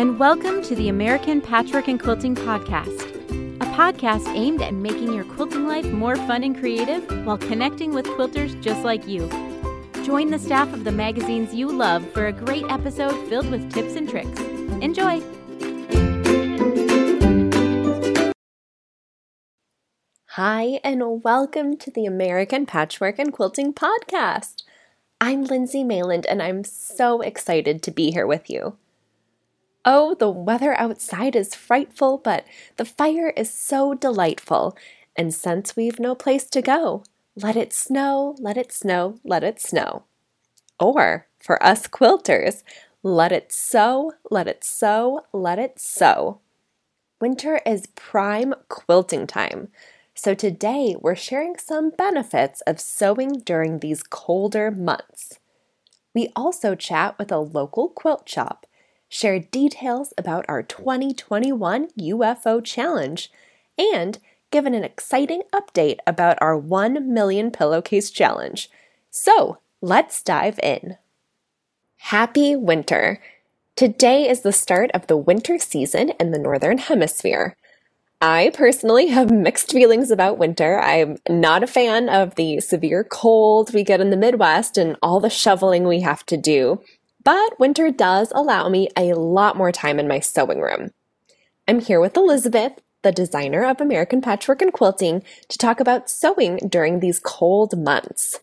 and welcome to the American Patchwork and Quilting Podcast, a podcast aimed at making your quilting life more fun and creative while connecting with quilters just like you. Join the staff of the magazines you love for a great episode filled with tips and tricks. Enjoy! Hi, and welcome to the American Patchwork and Quilting Podcast. I'm Lindsay Mayland, and I'm so excited to be here with you. Oh, the weather outside is frightful, but the fire is so delightful. And since we've no place to go, let it snow, let it snow, let it snow. Or, for us quilters, let it sew, let it sew, let it sew. Winter is prime quilting time. So today we're sharing some benefits of sewing during these colder months. We also chat with a local quilt shop share details about our 2021 UFO challenge, and given an exciting update about our 1 million pillowcase challenge. So, let's dive in. Happy winter! Today is the start of the winter season in the Northern Hemisphere. I personally have mixed feelings about winter. I'm not a fan of the severe cold we get in the Midwest and all the shoveling we have to do but winter does allow me a lot more time in my sewing room. I'm here with Elizabeth, the designer of American Patchwork and Quilting, to talk about sewing during these cold months.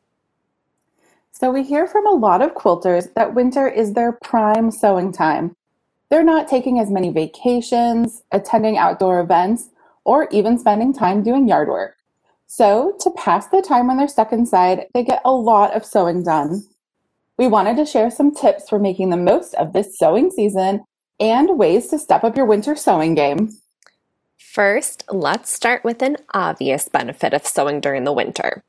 So, we hear from a lot of quilters that winter is their prime sewing time. They're not taking as many vacations, attending outdoor events, or even spending time doing yard work. So, to pass the time when they're stuck inside, they get a lot of sewing done. We wanted to share some tips for making the most of this sewing season and ways to step up your winter sewing game. First, let's start with an obvious benefit of sewing during the winter.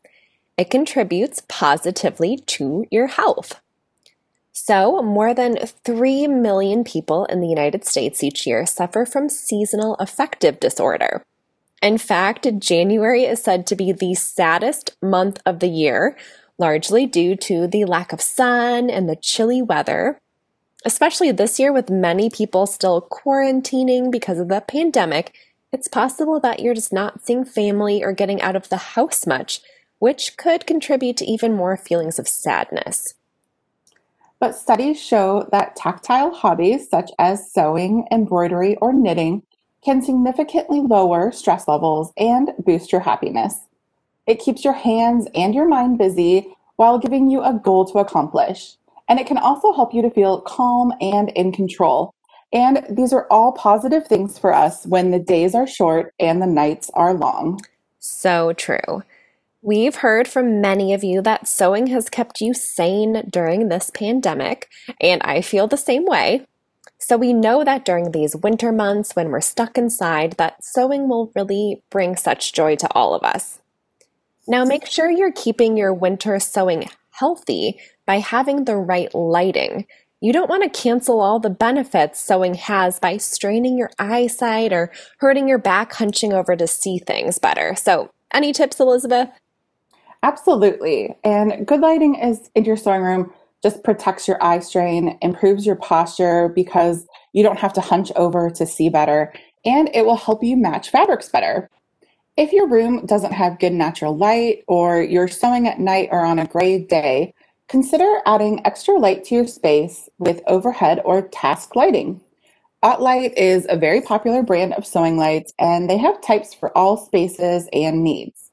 It contributes positively to your health. So, more than 3 million people in the United States each year suffer from seasonal affective disorder. In fact, January is said to be the saddest month of the year, largely due to the lack of sun and the chilly weather. Especially this year, with many people still quarantining because of the pandemic, it's possible that you're just not seeing family or getting out of the house much, which could contribute to even more feelings of sadness. But studies show that tactile hobbies such as sewing, embroidery, or knitting can significantly lower stress levels and boost your happiness. It keeps your hands and your mind busy while giving you a goal to accomplish. And it can also help you to feel calm and in control. And these are all positive things for us when the days are short and the nights are long. So true. We've heard from many of you that sewing has kept you sane during this pandemic, and I feel the same way. So we know that during these winter months when we're stuck inside that sewing will really bring such joy to all of us. Now, make sure you're keeping your winter sewing healthy by having the right lighting. You don't want to cancel all the benefits sewing has by straining your eyesight or hurting your back hunching over to see things better. So, any tips, Elizabeth? Absolutely. And good lighting is in your sewing room just protects your eye strain, improves your posture because you don't have to hunch over to see better, and it will help you match fabrics better. If your room doesn't have good natural light or you're sewing at night or on a gray day, consider adding extra light to your space with overhead or task lighting. OttLite is a very popular brand of sewing lights and they have types for all spaces and needs.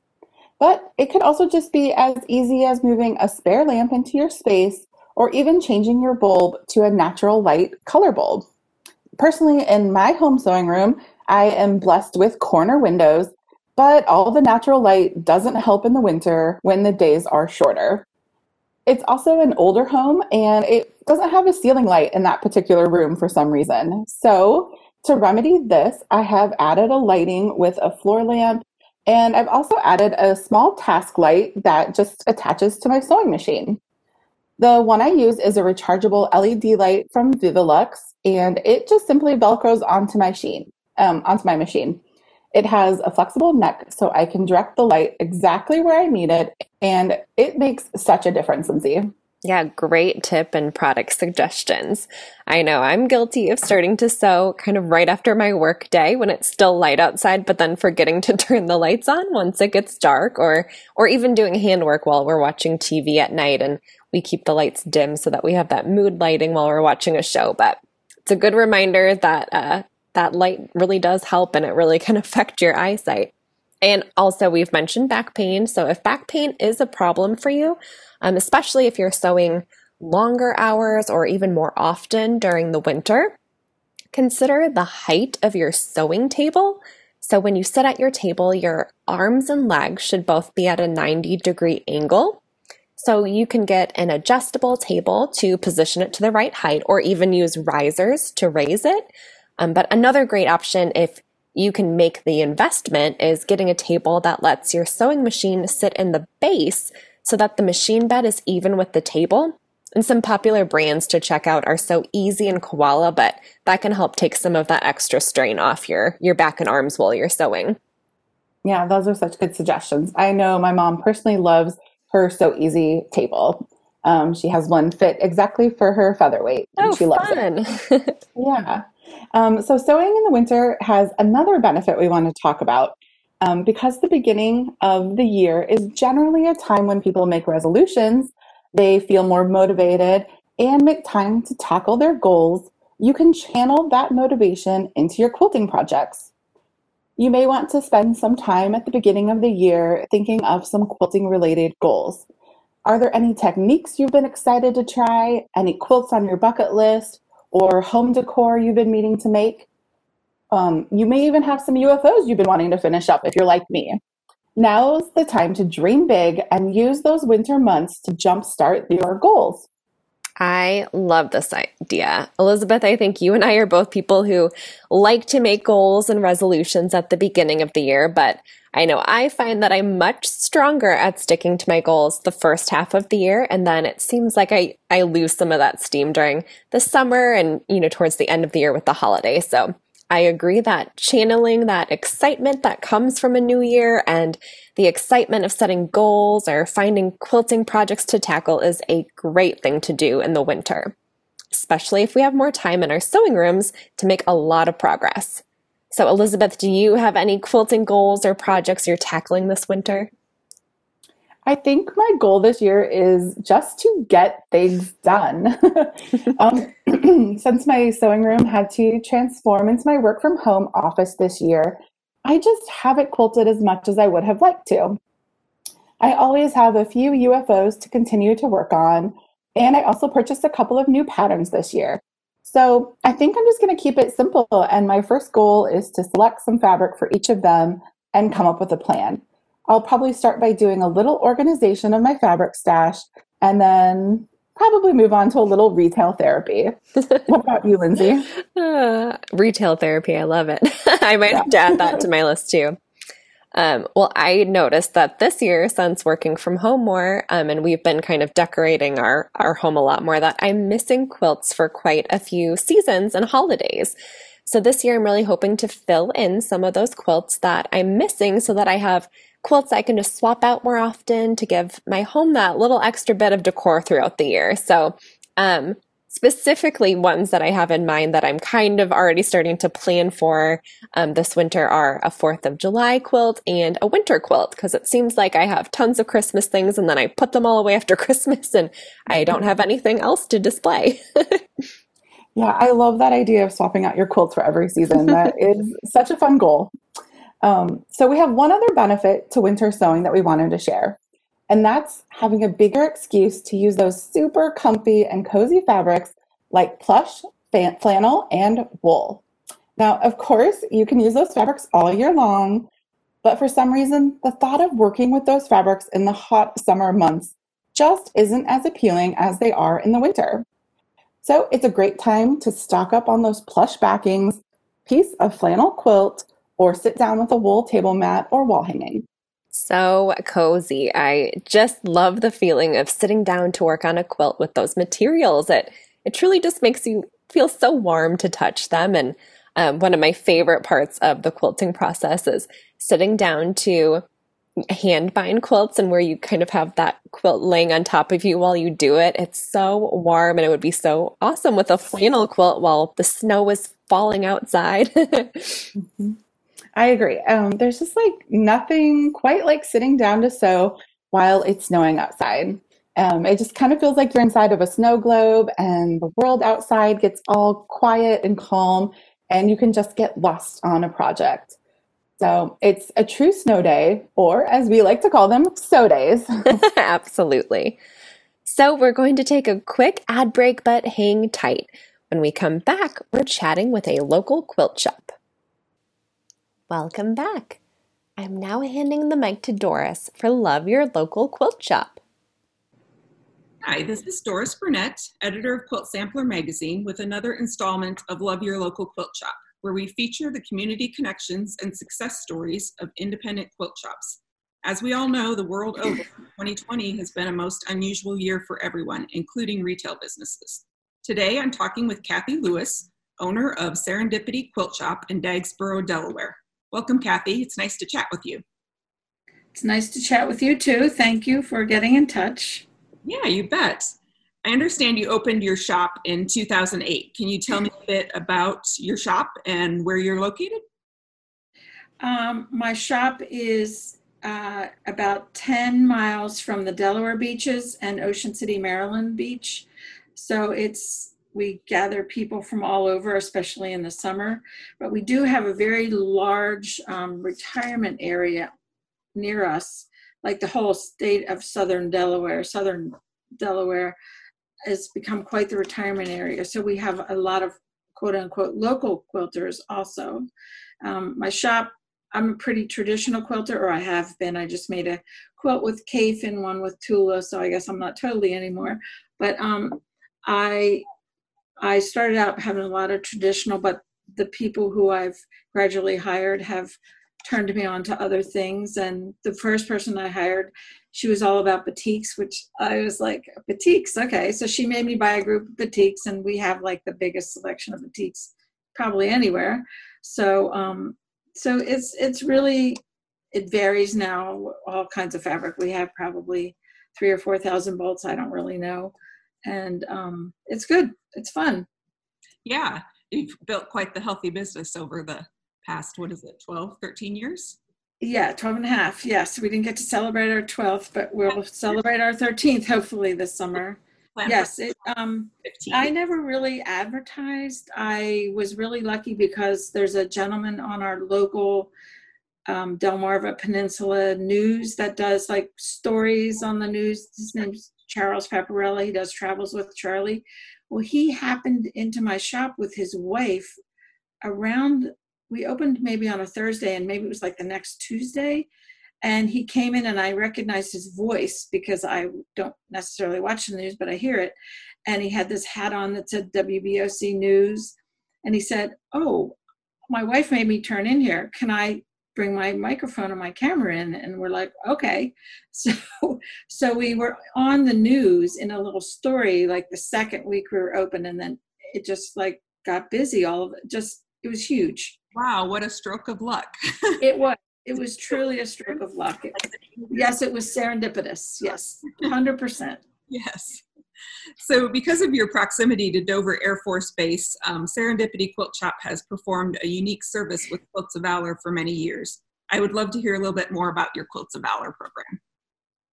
But it could also just be as easy as moving a spare lamp into your space or even changing your bulb to a natural light color bulb. Personally, in my home sewing room, I am blessed with corner windows but all the natural light doesn't help in the winter when the days are shorter. It's also an older home and it doesn't have a ceiling light in that particular room for some reason. So, to remedy this, I have added a lighting with a floor lamp and I've also added a small task light that just attaches to my sewing machine. The one I use is a rechargeable LED light from Vivilux and it just simply velcros onto my machine, um, onto my machine. It has a flexible neck so I can direct the light exactly where I need it, and it makes such a difference, Lindsay. Yeah, great tip and product suggestions. I know I'm guilty of starting to sew kind of right after my work day when it's still light outside, but then forgetting to turn the lights on once it gets dark or or even doing handwork while we're watching TV at night and we keep the lights dim so that we have that mood lighting while we're watching a show. But it's a good reminder that uh, that light really does help and it really can affect your eyesight. And also, we've mentioned back pain. So, if back pain is a problem for you, um, especially if you're sewing longer hours or even more often during the winter, consider the height of your sewing table. So, when you sit at your table, your arms and legs should both be at a 90 degree angle. So, you can get an adjustable table to position it to the right height or even use risers to raise it. Um, but another great option if you can make the investment is getting a table that lets your sewing machine sit in the base so that the machine bed is even with the table. And some popular brands to check out are Sew Ezi and Koala, but that can help take some of that extra strain off your, your back and arms while you're sewing. Yeah, those are such good suggestions. I know my mom personally loves her Sew Ezi table. Um, she has one fit exactly for her featherweight. And oh, she loves fun. it. yeah. Um, so, sewing in the winter has another benefit we want to talk about. Um, because the beginning of the year is generally a time when people make resolutions, they feel more motivated and make time to tackle their goals, you can channel that motivation into your quilting projects. You may want to spend some time at the beginning of the year thinking of some quilting related goals. Are there any techniques you've been excited to try? Any quilts on your bucket list? Or home decor you've been meaning to make. Um, you may even have some UFOs you've been wanting to finish up if you're like me. Now's the time to dream big and use those winter months to jumpstart your goals. I love this idea. Elizabeth, I think you and I are both people who like to make goals and resolutions at the beginning of the year, but I know I find that I'm much stronger at sticking to my goals the first half of the year. And then it seems like I, I lose some of that steam during the summer and, you know, towards the end of the year with the holiday. So I agree that channeling that excitement that comes from a new year and the excitement of setting goals or finding quilting projects to tackle is a great thing to do in the winter, especially if we have more time in our sewing rooms to make a lot of progress. So, Elizabeth, do you have any quilting goals or projects you're tackling this winter? I think my goal this year is just to get things done. um, since my sewing room had to transform into my work from home office this year, I just haven't quilted as much as I would have liked to. I always have a few UFOs to continue to work on, and I also purchased a couple of new patterns this year. So I think I'm just going to keep it simple. And my first goal is to select some fabric for each of them and come up with a plan. I'll probably start by doing a little organization of my fabric stash and then probably move on to a little retail therapy. what about you, Lindsay? Uh, retail therapy, I love it. I might yeah. have to add that to my list too. Um, well, I noticed that this year, since working from home more, um, and we've been kind of decorating our, our home a lot more, that I'm missing quilts for quite a few seasons and holidays. So this year, I'm really hoping to fill in some of those quilts that I'm missing so that I have quilts I can just swap out more often to give my home that little extra bit of decor throughout the year. So, um, specifically ones that I have in mind that I'm kind of already starting to plan for um, this winter are a 4th of July quilt and a winter quilt because it seems like I have tons of Christmas things and then I put them all away after Christmas and I don't have anything else to display. yeah, I love that idea of swapping out your quilts for every season. That is such a fun goal. Um, so, we have one other benefit to winter sewing that we wanted to share. And that's having a bigger excuse to use those super comfy and cozy fabrics like plush, flannel, and wool. Now, of course, you can use those fabrics all year long, but for some reason, the thought of working with those fabrics in the hot summer months just isn't as appealing as they are in the winter. So it's a great time to stock up on those plush backings, piece of flannel quilt, or sit down with a wool table mat or wall hanging. So cozy. I just love the feeling of sitting down to work on a quilt with those materials. It it truly just makes you feel so warm to touch them. And um, one of my favorite parts of the quilting process is sitting down to hand bind quilts and where you kind of have that quilt laying on top of you while you do it. It's so warm and it would be so awesome with a flannel quilt while the snow is falling outside. mm-hmm. I agree. Um, there's just like nothing quite like sitting down to sew while it's snowing outside. Um, it just kind of feels like you're inside of a snow globe and the world outside gets all quiet and calm and you can just get lost on a project. So it's a true snow day, or as we like to call them, snow days. Absolutely. So we're going to take a quick ad break, but hang tight. When we come back, we're chatting with a local quilt shop. Welcome back. I'm now handing the mic to Doris for Love Your Local Quilt Shop. Hi, this is Doris Burnett, editor of Quilt Sampler magazine, with another installment of Love Your Local Quilt Shop where we feature the community connections and success stories of independent quilt shops. As we all know, the world over, 2020 has been a most unusual year for everyone, including retail businesses. Today, I'm talking with Kathy Lewis, owner of Serendipity Quilt Shop in Dagsboro, Delaware. Welcome, Kathy. It's nice to chat with you. It's nice to chat with you too. Thank you for getting in touch. Yeah, you bet. I understand you opened your shop in 2008. Can you tell me a bit about your shop and where you're located? Um, my shop is uh, about 10 miles from the Delaware beaches and Ocean City, Maryland beach. So it's we gather people from all over, especially in the summer. But we do have a very large um, retirement area near us, like the whole state of southern Delaware, southern Delaware has become quite the retirement area. So we have a lot of quote unquote local quilters also. Um, my shop, I'm a pretty traditional quilter, or I have been. I just made a quilt with Kaffe and one with Tula, so I guess I'm not totally anymore. But um, I I started out having a lot of traditional, but the people who I've gradually hired have turned me on to other things. And the first person I hired she was all about batiks, which I was like, batiks, okay. So she made me buy a group of batiks, and we have like the biggest selection of batiks probably anywhere. So, um, so it's it's really it varies now. All kinds of fabric. We have probably three or four thousand bolts. I don't really know, and um, it's good. It's fun. Yeah, you've built quite the healthy business over the past what is it 12 13 years yeah, 12 and a half. Yes, we didn't get to celebrate our 12th, but we'll celebrate our 13th hopefully this summer. Yes, it, um, I never really advertised. I was really lucky because there's a gentleman on our local um, Delmarva Peninsula news that does like stories on the news. His name's Charles Paparella. He does Travels with Charlie. Well, he happened into my shop with his wife around we opened maybe on a Thursday and maybe it was like the next Tuesday. And he came in and I recognized his voice because I don't necessarily watch the news, but I hear it. And he had this hat on that said WBOC News. And he said, Oh, my wife made me turn in here. Can I bring my microphone and my camera in? And we're like, Okay. So so we were on the news in a little story like the second week we were open and then it just like got busy all of it just it was huge Wow, what a stroke of luck. it was. It was truly a stroke of luck. yes, it was serendipitous. Yes, 100%. Yes. So, because of your proximity to Dover Air Force Base, um, Serendipity Quilt Shop has performed a unique service with Quilts of Valor for many years. I would love to hear a little bit more about your Quilts of Valor program.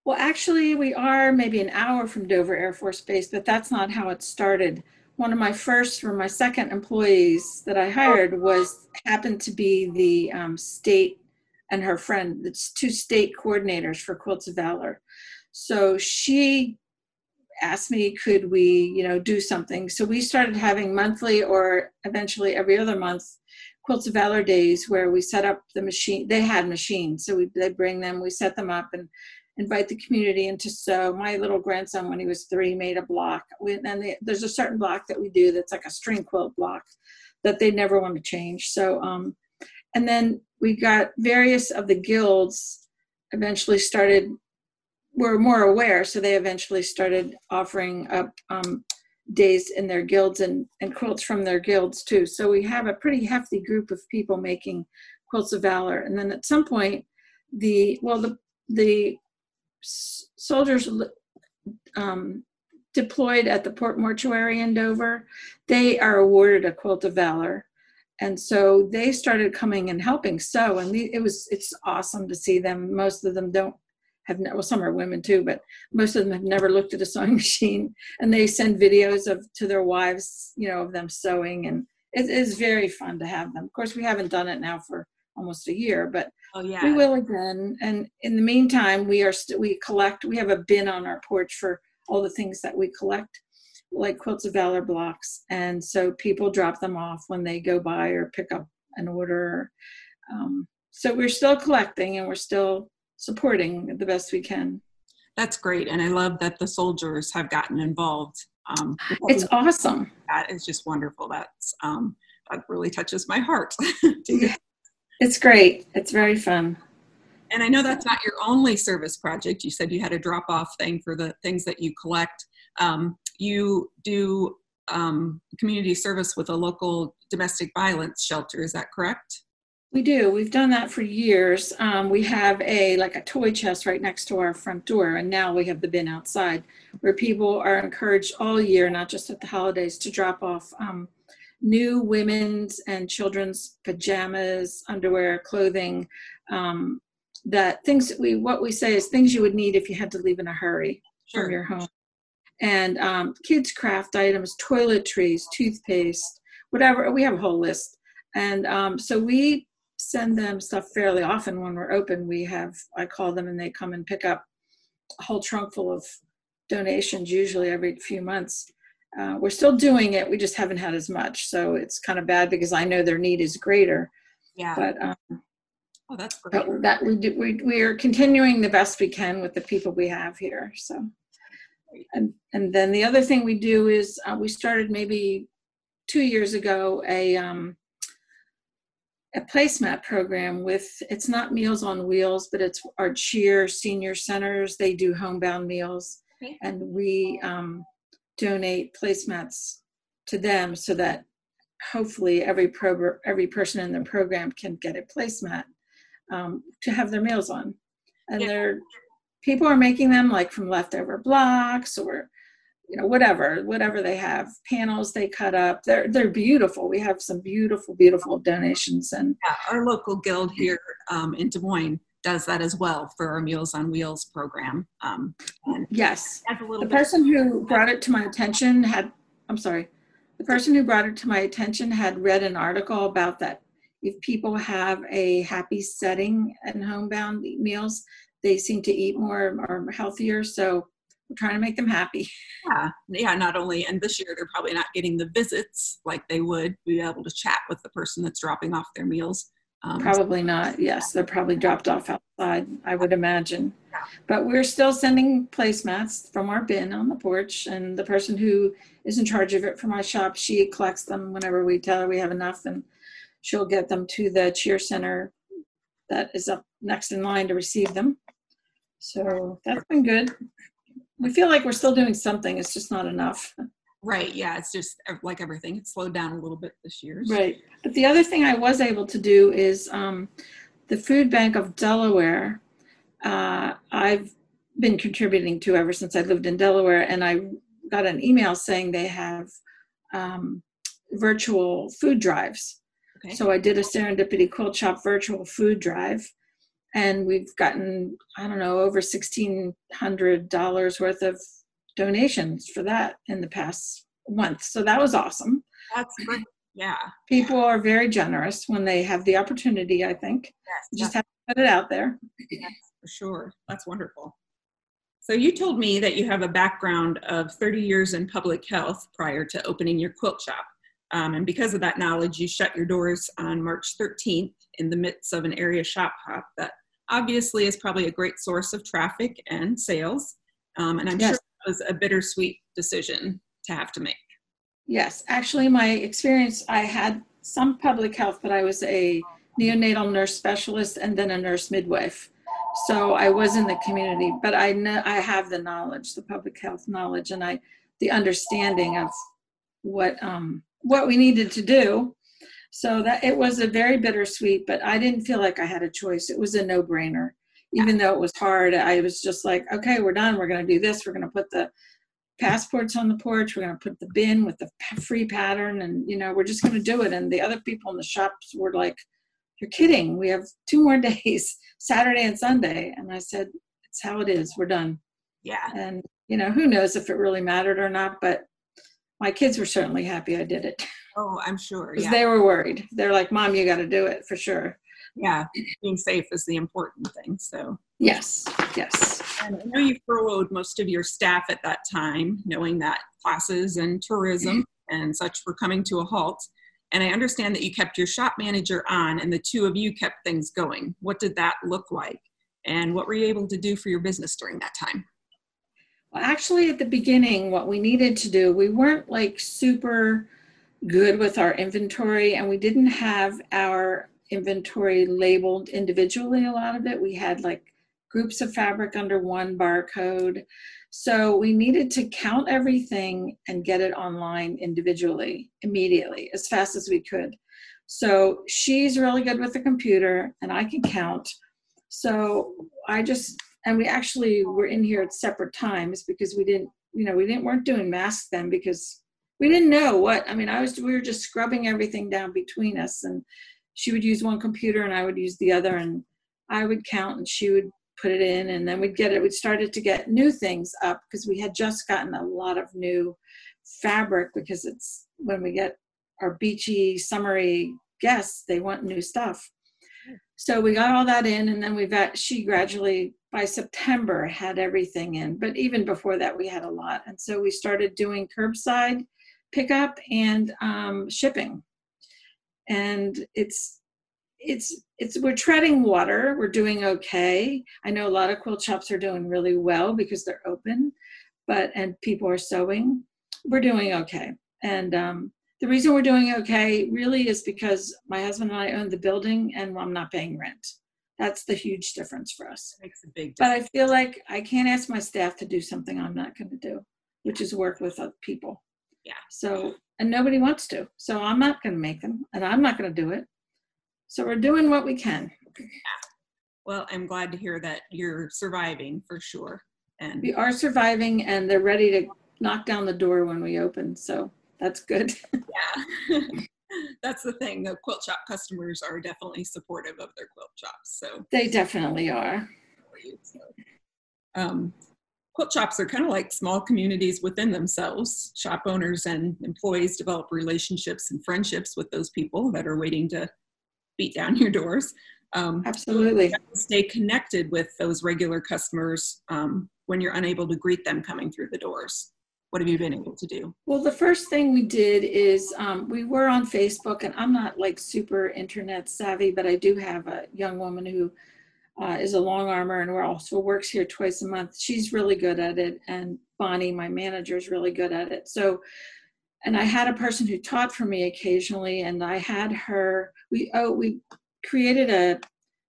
Well, actually, we are maybe an hour from Dover Air Force Base, but that's not how it started one of my first or my second employees that I hired was happened to be the um, state and her friend. It's two state coordinators for Quilts of Valor. So she asked me, could we, you know, do something? So we started having monthly or eventually every other month Quilts of Valor days where we set up the machine. They had machines, so we they bring them, we set them up, and invite the community into sew. My little grandson, when he was three, made a block. We, and they, there's a certain block that we do that's like a string quilt block that they never want to change. So, um, and then we got various of the guilds eventually started were more aware, so they eventually started offering up um, days in their guilds and, and quilts from their guilds too. So we have a pretty hefty group of people making quilts of valor. And then at some point, the well, the the soldiers um, deployed at the Port Mortuary in Dover, they are awarded a Quilt of Valor. And so they started coming and helping sew, and it was it's awesome to see them. Most of them don't have well, some are women too, but most of them have never looked at a sewing machine, and they send videos of to their wives, you know, of them sewing, and it is very fun to have them. Of course, we haven't done it now for almost a year, but Oh, yeah. we will again. And in the meantime, we are st- we collect. We have a bin on our porch for all the things that we collect, like quilts of valor blocks, and so people drop them off when they go by or pick up an order. Um, so we're still collecting and we're still supporting the best we can. That's great. And I love that the soldiers have gotten involved. Um, It's awesome. that is just wonderful. That's um, that really touches my heart. It's great. It's very fun. and I know that's not your only service project. You said you had a drop off thing for the things that you collect. Um, you do um, community service with a local domestic violence shelter. Is that correct? We do. We've done that for years. Um, we have a like a toy chest right next to our front door, and now we have the bin outside, where people are encouraged all year, not just at the holidays, to drop off um, new women's and children's pajamas, underwear, clothing. Um, that things that we what we say is things you would need if you had to leave in a hurry from your home. And um, kids' craft items, toiletries, toothpaste, whatever. We have a whole list. And um, so we send them stuff fairly often when we're open. We have, I call them and they come and pick up a whole trunk full of donations, usually every few months. Uh, we're still doing it. We just haven't had as much. So it's kind of bad because I know their need is greater. Yeah. But um, oh, that's great. but that we do, we we are continuing the best we can with the people we have here. So, and and then the other thing we do is uh, we started maybe two years ago a um, a placemat program with it's not Meals on Wheels, but it's our cheer senior centers. They do homebound meals, Okay. and we um, donate placemats to them so that hopefully every program every person in the program can get a placemat um, to have their meals on. And Yeah. they're people are making them like from leftover blocks or you know whatever whatever they have panels they cut up they're they're beautiful we have some beautiful beautiful donations and Yeah, our local guild here um, in Des Moines does that as well for our Meals on Wheels program. Um, and yes the bit. person who brought it to my attention had i'm sorry the person who brought it to my attention had read an article about that if people have a happy setting and homebound meals they seem to eat more or healthier so we're trying to make them happy Yeah, yeah. Not only, and this year they're probably not getting the visits like they would be able to chat with the person that's dropping off their meals. Um, Probably not. Yes, they're probably dropped off outside, I would imagine. But we're still sending placemats from our bin on the porch, and the person who is in charge of it for my shop, she collects them whenever we tell her we have enough, and she'll get them to the cheer center that is up next in line to receive them. So that's been good. We feel like we're still doing something. It's just not enough. right. Yeah. It's just uh, like everything. It slowed down a little bit this year. so- Right. But the other thing I was able to do is um, the Food Bank of Delaware. Uh, I've been contributing to ever since I lived in Delaware, and I got an email saying they have um, virtual food drives. Okay. So I did a Serendipity Quilt Shop virtual food drive, and we've gotten I don't know over sixteen hundred dollars worth of donations for that in the past month. So that was awesome That's great. Yeah. people are very generous when they have the opportunity i think Yes. Just have to put it out there for sure. That's wonderful. So you told me that you have a background of 30 years in public health prior to opening your quilt shop. Um, and because of that knowledge, you shut your doors on March 13th in the midst of an area shop hop that obviously is probably a great source of traffic and sales. Um, and I'm Yes. sure it was a bittersweet decision to have to make. yes actually my experience i had some public health but i was a neonatal nurse specialist and then a nurse midwife so i was in the community but i know i have the knowledge the public health knowledge and i the understanding of what um what we needed to do so that it was a very bittersweet but i didn't feel like i had a choice it was a no-brainer even though it was hard, I was just like, okay, we're done. We're going to do this. We're going to put the passports on the porch. We're going to put the bin with the free pattern, and you know, we're just going to do it. And the other people in the shops were like, "You're kidding. We have two more days, Saturday and Sunday." And I said, "It's how it is. We're done." Yeah. And you know, who knows if it really mattered or not, but my kids were certainly happy I did it. Oh, I'm sure. Because Yeah. they were worried. They're like, Mom, you got to do it for sure. yeah. Being safe is the important thing. So, Yes, yes. and I know you furloughed most of your staff at that time, knowing that classes and tourism and such were coming to a halt. And I understand that you kept your shop manager on and the two of you kept things going. What did that look like? And what were you able to do for your business during that time? Well, actually, at the beginning, what we needed to do, we weren't like super good with our inventory, and we didn't have our inventory labeled individually. A lot of it, we had like groups of fabric under one barcode. So we needed to count everything and get it online individually immediately, as fast as we could. So she's really good with the computer, and I can count. So I just and we actually were in here at separate times because we didn't you know we didn't weren't doing masks then because we didn't know what i mean i was we were just scrubbing everything down between us and she would use one computer and i would use the other and i would count and she would put it in and then we'd get it we started to get new things up because we had just gotten a lot of new fabric because it's when we get our beachy summery guests they want new stuff. So we got all that in and then we got she gradually by september had everything in but even before that we had a lot. And so we started doing curbside pickup and um, shipping. And it's it's it's we're treading water. We're doing okay. I know a lot of quilt shops are doing really well because they're open but and people are sewing. We're doing okay. And um, the reason we're doing okay really is because my husband and I own the building and I'm not paying rent. That's the huge difference for us. Makes a big But. I feel like I can't ask my staff to do something I'm not going to do, which is work with other people. Yeah. So, and nobody wants to. So I'm not going to make them and I'm not going to do it. So we're doing what we can. Yeah. Well, I'm glad to hear that you're surviving for sure. And We are surviving and they're ready to knock down the door when we open. So that's good. yeah, that's the thing. The quilt shop customers are definitely supportive of their quilt shops. So, they definitely are. so. Um, quilt shops are kind of like small communities within themselves. Shop owners and employees develop relationships and friendships with those people that are waiting to beat down your doors. Um, Absolutely. stay connected with those regular customers um, when you're unable to greet them coming through the doors. What have you been able to do? Well, the first thing we did is um, we were on Facebook, and I'm not like super internet savvy, but I do have a young woman who uh, is a long armor and also works here twice a month. She's really good at it, and Bonnie, my manager, is really good at it. So, and I had a person who taught for me occasionally, and I had her. We oh we created a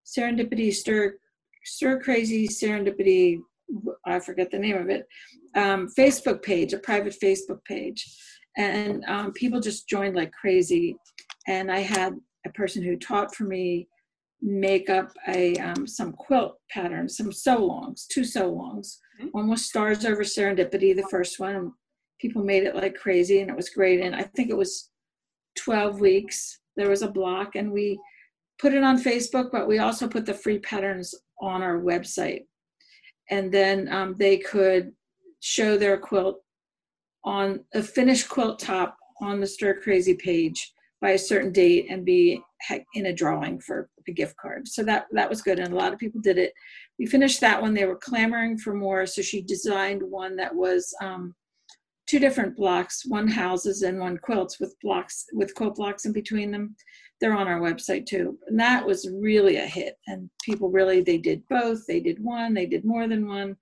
serendipity stir stir crazy serendipity. I forget the name of it um, Facebook page, a private Facebook page, and um, people just joined like crazy. And I had a person who taught for me make up a um, some quilt patterns, some sew longs, two sew longs. Mhm. One was Stars Over Serendipity, the first one. People made it like crazy, and it was great. And I think it was 12 weeks. There was a block, and we put it on Facebook, but we also put the free patterns on our website. And then um, they could show their quilt on a finished quilt top on the Stir Crazy page by a certain date and be in a drawing for a gift card. So that that was good, and a lot of people did it. We finished that one. They were clamoring for more, so she designed one that was um, two different blocks, one houses and one quilts with blocks with quilt blocks in between them. They're on our website too, and that was really a hit. And people really they did both. They did one. They did more than one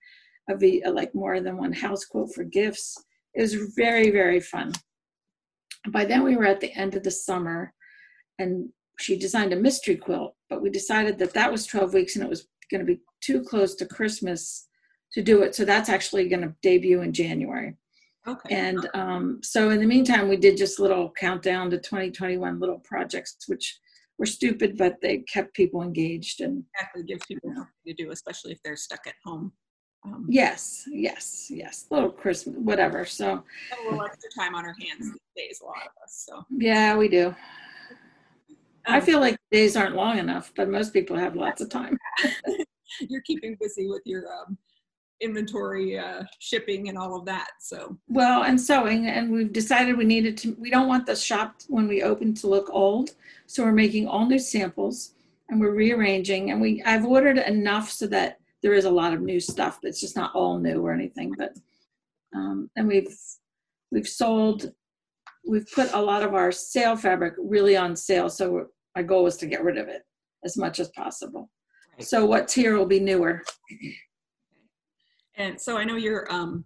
of the uh, like more than one house quilt for gifts. It was very very fun. By then we were at the end of the summer, and she designed a mystery quilt. But we decided that that was 12 weeks and it was going to be too close to Christmas to do it. So that's actually going to debut in January. Okay. And um, so in the meantime, we did just little countdown to 2021 little projects, which were stupid, but they kept people engaged. And Exactly, gives people something to do, especially if they're stuck at home. Um, yes, yes, yes, little Christmas, whatever. So have a little extra time on our hands these days, a lot of us. So yeah, we do. I Um, feel like days aren't long enough, but most people have lots of time. you're keeping busy with your um, inventory, uh, shipping, and all of that. So Well, and sewing, and we've decided we needed to, we don't want the shop when we open to look old. So we're making all new samples and we're rearranging and we, I've ordered enough so that there is a lot of new stuff. It's just not all new or anything, but, um, and we've, we've sold, we've put a lot of our sale fabric really on sale. So we're- my goal is to get rid of it as much as possible. So what's here will be newer. And so I know your um,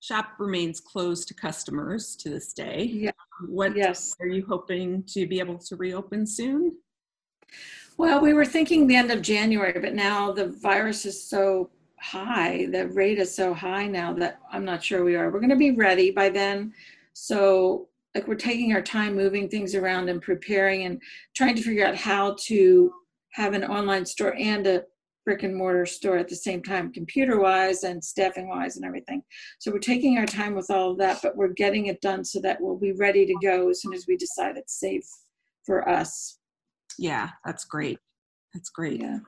shop remains closed to customers to this day. Yeah. What Yes. are you hoping to be able to reopen soon? Well, we were thinking the end of January, but now the virus is so high, the rate is so high now that I'm not sure we are. We're going to be ready by then. So, like, we're taking our time moving things around and preparing and trying to figure out how to have an online store and a brick and mortar store at the same time, computer wise and staffing wise and everything. So, we're taking our time with all of that, but we're getting it done so that we'll be ready to go as soon as we decide it's safe for us. Yeah, that's great. That's great. Yeah.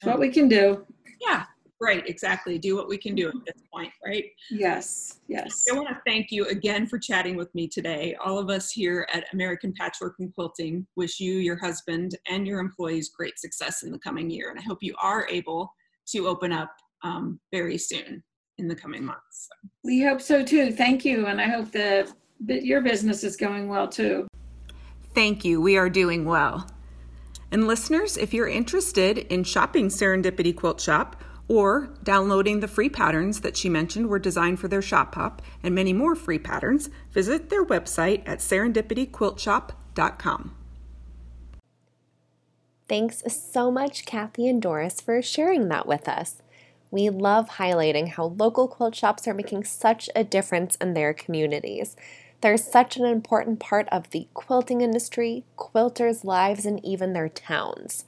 It's what we can do. Yeah, right, exactly. Do what we can do at this point, right? Yes, yes. I want to thank you again for chatting with me today. All of us here at American Patchwork and Quilting wish you, your husband, and your employees great success in the coming year. And I hope you are able to open up um, very soon in the coming months. We hope so too. Thank you. And I hope that that your business is going well too. Thank you. We are doing well. And listeners, if you're interested in shopping Serendipity Quilt Shop or downloading the free patterns that she mentioned were designed for their shop hop and many more free patterns, visit their website at serendipityquiltshop.com. Thanks so much, Kathy and Doris, for sharing that with us. We love highlighting how local quilt shops are making such a difference in their communities. They're such an important part of the quilting industry, quilters' lives, and even their towns.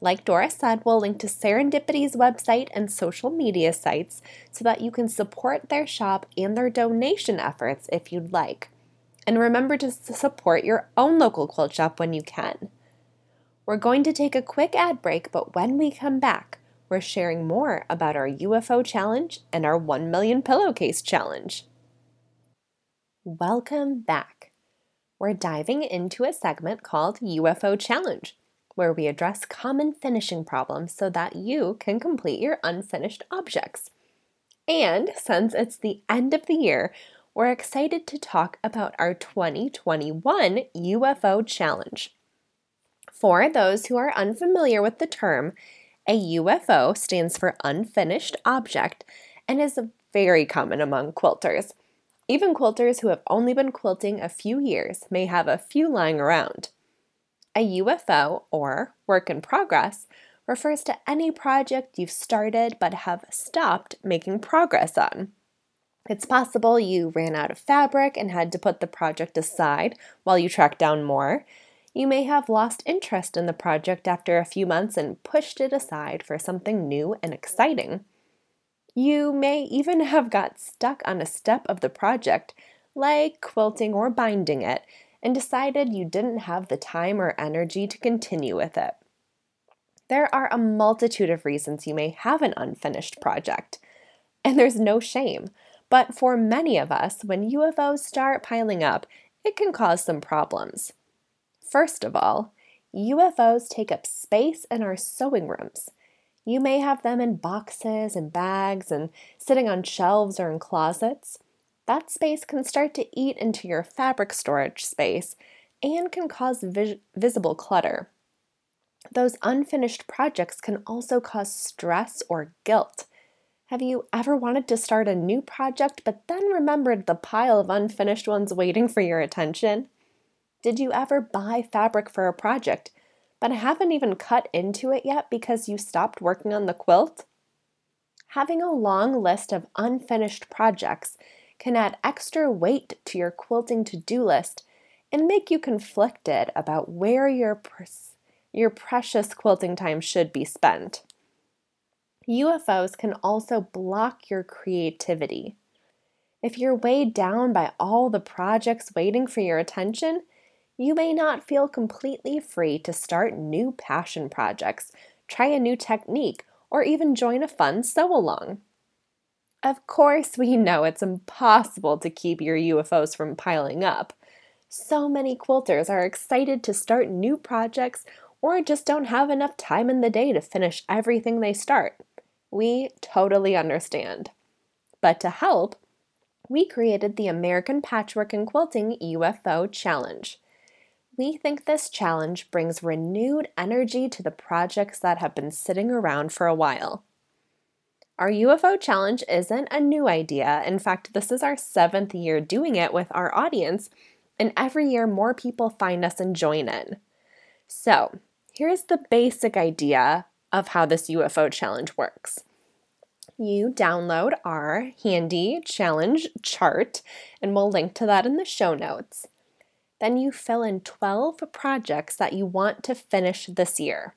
Like Doris said, we'll link to Serendipity's website and social media sites so that you can support their shop and their donation efforts if you'd like. And remember to support your own local quilt shop when you can. We're going to take a quick ad break, but when we come back, we're sharing more about our UFO challenge and our 1 million pillowcase challenge. Welcome back. We're diving into a segment called UFO Challenge, where we address common finishing problems so that you can complete your unfinished objects. And since it's the end of the year, we're excited to talk about our 2021 UFO Challenge. For those who are unfamiliar with the term, a UFO stands for unfinished object and is very common among quilters. Even quilters who have only been quilting a few years may have a few lying around. A UFO, or work in progress, refers to any project you've started but have stopped making progress on. It's possible you ran out of fabric and had to put the project aside while you tracked down more. You may have lost interest in the project after a few months and pushed it aside for something new and exciting. You may even have got stuck on a step of the project, like quilting or binding it, and decided you didn't have the time or energy to continue with it. There are a multitude of reasons you may have an unfinished project, and there's no shame. But for many of us, when UFOs start piling up, it can cause some problems. First of all, UFOs take up space in our sewing rooms. You may have them in boxes and bags and sitting on shelves or in closets. That space can start to eat into your fabric storage space and can cause vis- visible clutter. Those unfinished projects can also cause stress or guilt. Have you ever wanted to start a new project but then remembered the pile of unfinished ones waiting for your attention? Did you ever buy fabric for a project but haven't even cut into it yet because you stopped working on the quilt? Having a long list of unfinished projects can add extra weight to your quilting to do list and make you conflicted about where your your precious quilting time should be spent. UFOs can also block your creativity. If you're weighed down by all the projects waiting for your attention, you may not feel completely free to start new passion projects, try a new technique, or even join a fun sew along. Of course, we know it's impossible to keep your UFOs from piling up. So many quilters are excited to start new projects or just don't have enough time in the day to finish everything they start. We totally understand. But to help, we created the American Patchwork and Quilting UFO Challenge. We think this challenge brings renewed energy to the projects that have been sitting around for a while. Our UFO challenge isn't a new idea. In fact, this is our seventh year doing it with our audience, and every year more people find us and join in. So, here's the basic idea of how this UFO challenge works. You download our handy challenge chart, and we'll link to that in the show notes. Then you fill in 12 projects that you want to finish this year.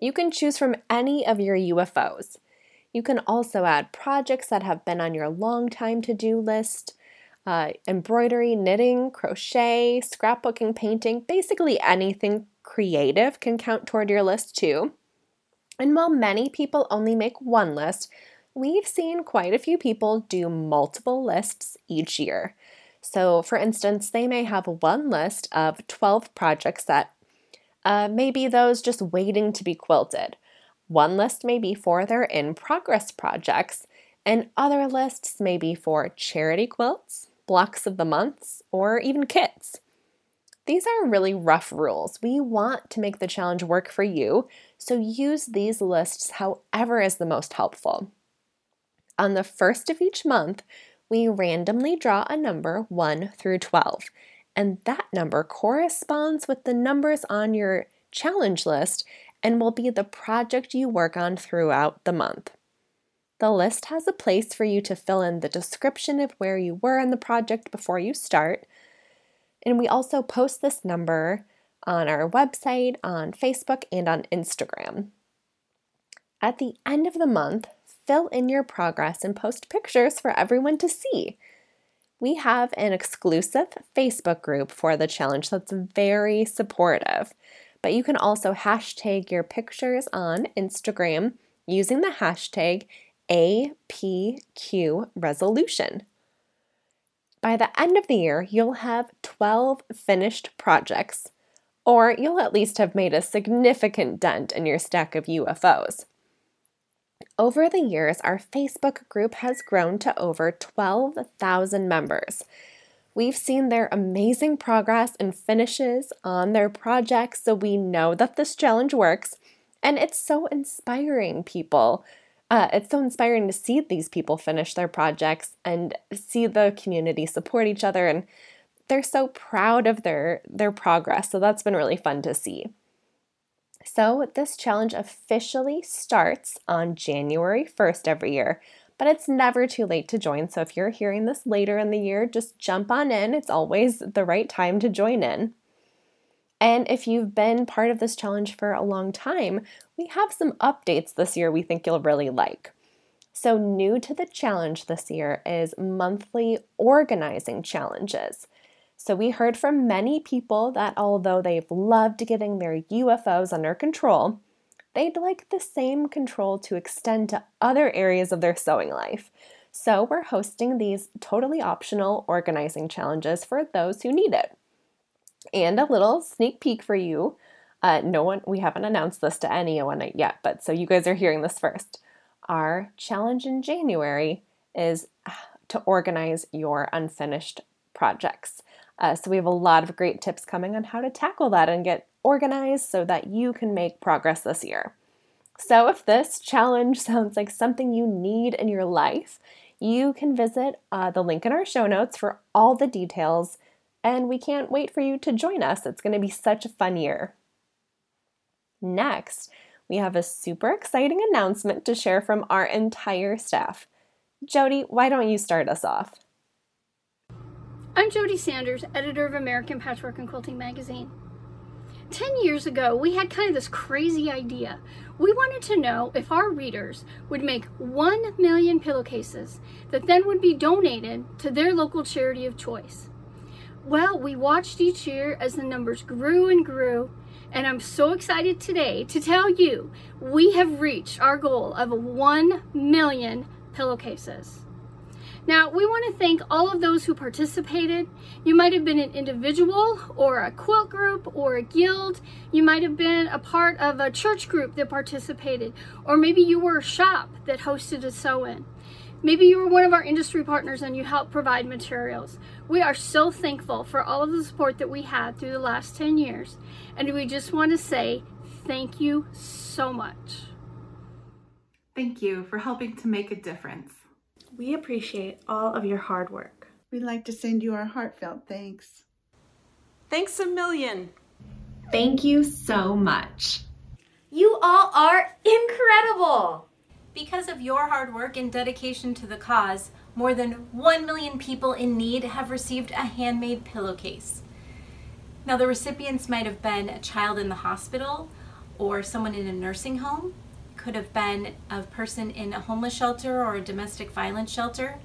You can choose from any of your UFOs. You can also add projects that have been on your long time to do list uh, embroidery, knitting, crochet, scrapbooking, painting, basically anything creative can count toward your list too. And while many people only make one list, we've seen quite a few people do multiple lists each year. So, for instance, they may have one list of 12 projects that uh, may be those just waiting to be quilted. One list may be for their in progress projects, and other lists may be for charity quilts, blocks of the months, or even kits. These are really rough rules. We want to make the challenge work for you, so use these lists however is the most helpful. On the first of each month, we randomly draw a number 1 through 12, and that number corresponds with the numbers on your challenge list and will be the project you work on throughout the month. The list has a place for you to fill in the description of where you were in the project before you start. And we also post this number on our website, on Facebook, and on Instagram. At the end of the month, fill in your progress and post pictures for everyone to see. We have an exclusive Facebook group for the challenge that's very supportive. But you can also hashtag your pictures on Instagram using the hashtag APQ resolution. By the end of the year, you'll have 12 finished projects, or you'll at least have made a significant dent in your stack of UFOs. Over the years, our Facebook group has grown to over 12,000 members, We've seen their amazing progress and finishes on their projects, so we know that this challenge works. And it's so inspiring, people. Uh, it's so inspiring to see these people finish their projects and see the community support each other, and they're so proud of their their progress. So that's been really fun to see. So this challenge officially starts on January 1st every year. But it's never too late to join. So if you're hearing this later in the year, just jump on in. It's always the right time to join in. And if you've been part of this challenge for a long time, we have some updates this year we think you'll really like. So, new to the challenge this year is monthly organizing challenges. So, we heard from many people that although they've loved getting their UFOs under control, they'd like the same control to extend to other areas of their sewing life. So, we're hosting these totally optional organizing challenges for those who need it. And a little sneak peek for you. Uh, no one, we haven't announced this to anyone yet, but so you guys are hearing this first. Our challenge in January is to organize your unfinished projects. Uh, so, we have a lot of great tips coming on how to tackle that and get organized so that you can make progress this year. So, if this challenge sounds like something you need in your life, you can visit uh, the link in our show notes for all the details. And we can't wait for you to join us. It's going to be such a fun year. Next, we have a super exciting announcement to share from our entire staff. Jody, why don't you start us off? I'm Jody Sanders, editor of American Patchwork and Quilting magazine. 10 years ago, we had kind of this crazy idea. We wanted to know if our readers would make 1 million pillowcases that then would be donated to their local charity of choice. Well, we watched each year as the numbers grew and grew, and I'm so excited today to tell you we have reached our goal of 1 million pillowcases. Now, we want to thank all of those who participated. You might have been an individual or a quilt group or a guild. You might have been a part of a church group that participated, or maybe you were a shop that hosted a sew in. Maybe you were one of our industry partners and you helped provide materials. We are so thankful for all of the support that we had through the last 10 years, and we just want to say thank you so much. Thank you for helping to make a difference. We appreciate all of your hard work. We'd like to send you our heartfelt thanks. Thanks a million. Thank you so much. You all are incredible! Because of your hard work and dedication to the cause, more than 1 million people in need have received a handmade pillowcase. Now, the recipients might have been a child in the hospital or someone in a nursing home, could have been a person in a homeless shelter or a domestic violence shelter.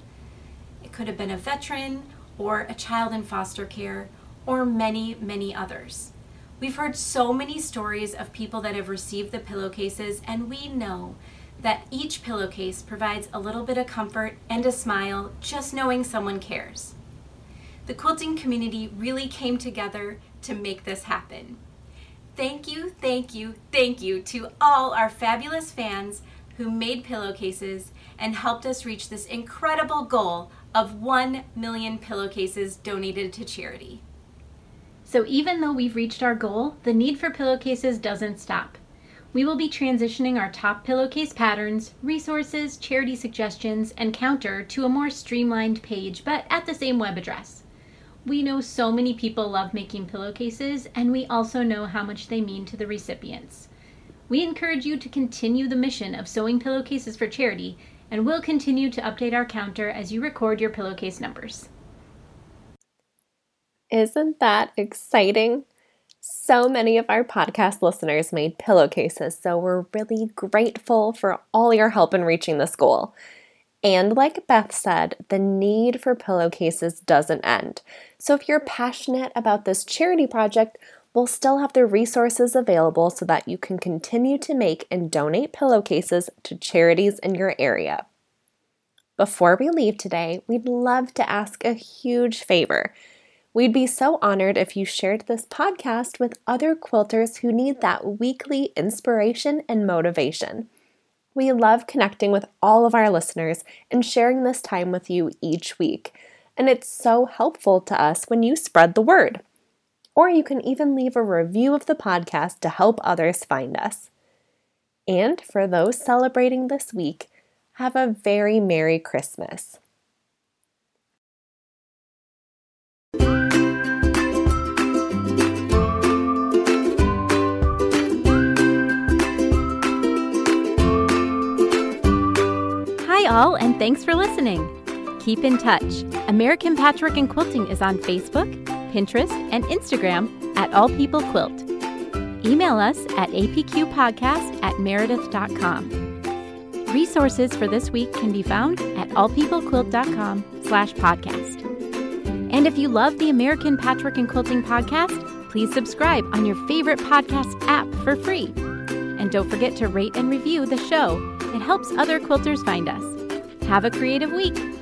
It could have been a veteran or a child in foster care or many, many others. We've heard so many stories of people that have received the pillowcases, and we know that each pillowcase provides a little bit of comfort and a smile just knowing someone cares. The quilting community really came together to make this happen. Thank you, thank you, thank you to all our fabulous fans who made pillowcases and helped us reach this incredible goal of 1 million pillowcases donated to charity. So, even though we've reached our goal, the need for pillowcases doesn't stop. We will be transitioning our top pillowcase patterns, resources, charity suggestions, and counter to a more streamlined page, but at the same web address. We know so many people love making pillowcases, and we also know how much they mean to the recipients. We encourage you to continue the mission of sewing pillowcases for charity, and we'll continue to update our counter as you record your pillowcase numbers. Isn't that exciting? So many of our podcast listeners made pillowcases, so we're really grateful for all your help in reaching this goal. And like Beth said, the need for pillowcases doesn't end. So if you're passionate about this charity project, we'll still have the resources available so that you can continue to make and donate pillowcases to charities in your area. Before we leave today, we'd love to ask a huge favor. We'd be so honored if you shared this podcast with other quilters who need that weekly inspiration and motivation. We love connecting with all of our listeners and sharing this time with you each week, and it's so helpful to us when you spread the word. Or you can even leave a review of the podcast to help others find us. And for those celebrating this week, have a very Merry Christmas. All, and thanks for listening. Keep in touch. American Patchwork and Quilting is on Facebook, Pinterest, and Instagram at All People Quilt. Email us at apqpodcast at meredith.com. Resources for this week can be found at allpeoplequilt.com slash podcast. And if you love the American Patchwork and Quilting podcast, please subscribe on your favorite podcast app for free. And don't forget to rate and review the show. It helps other quilters find us. Have a creative week.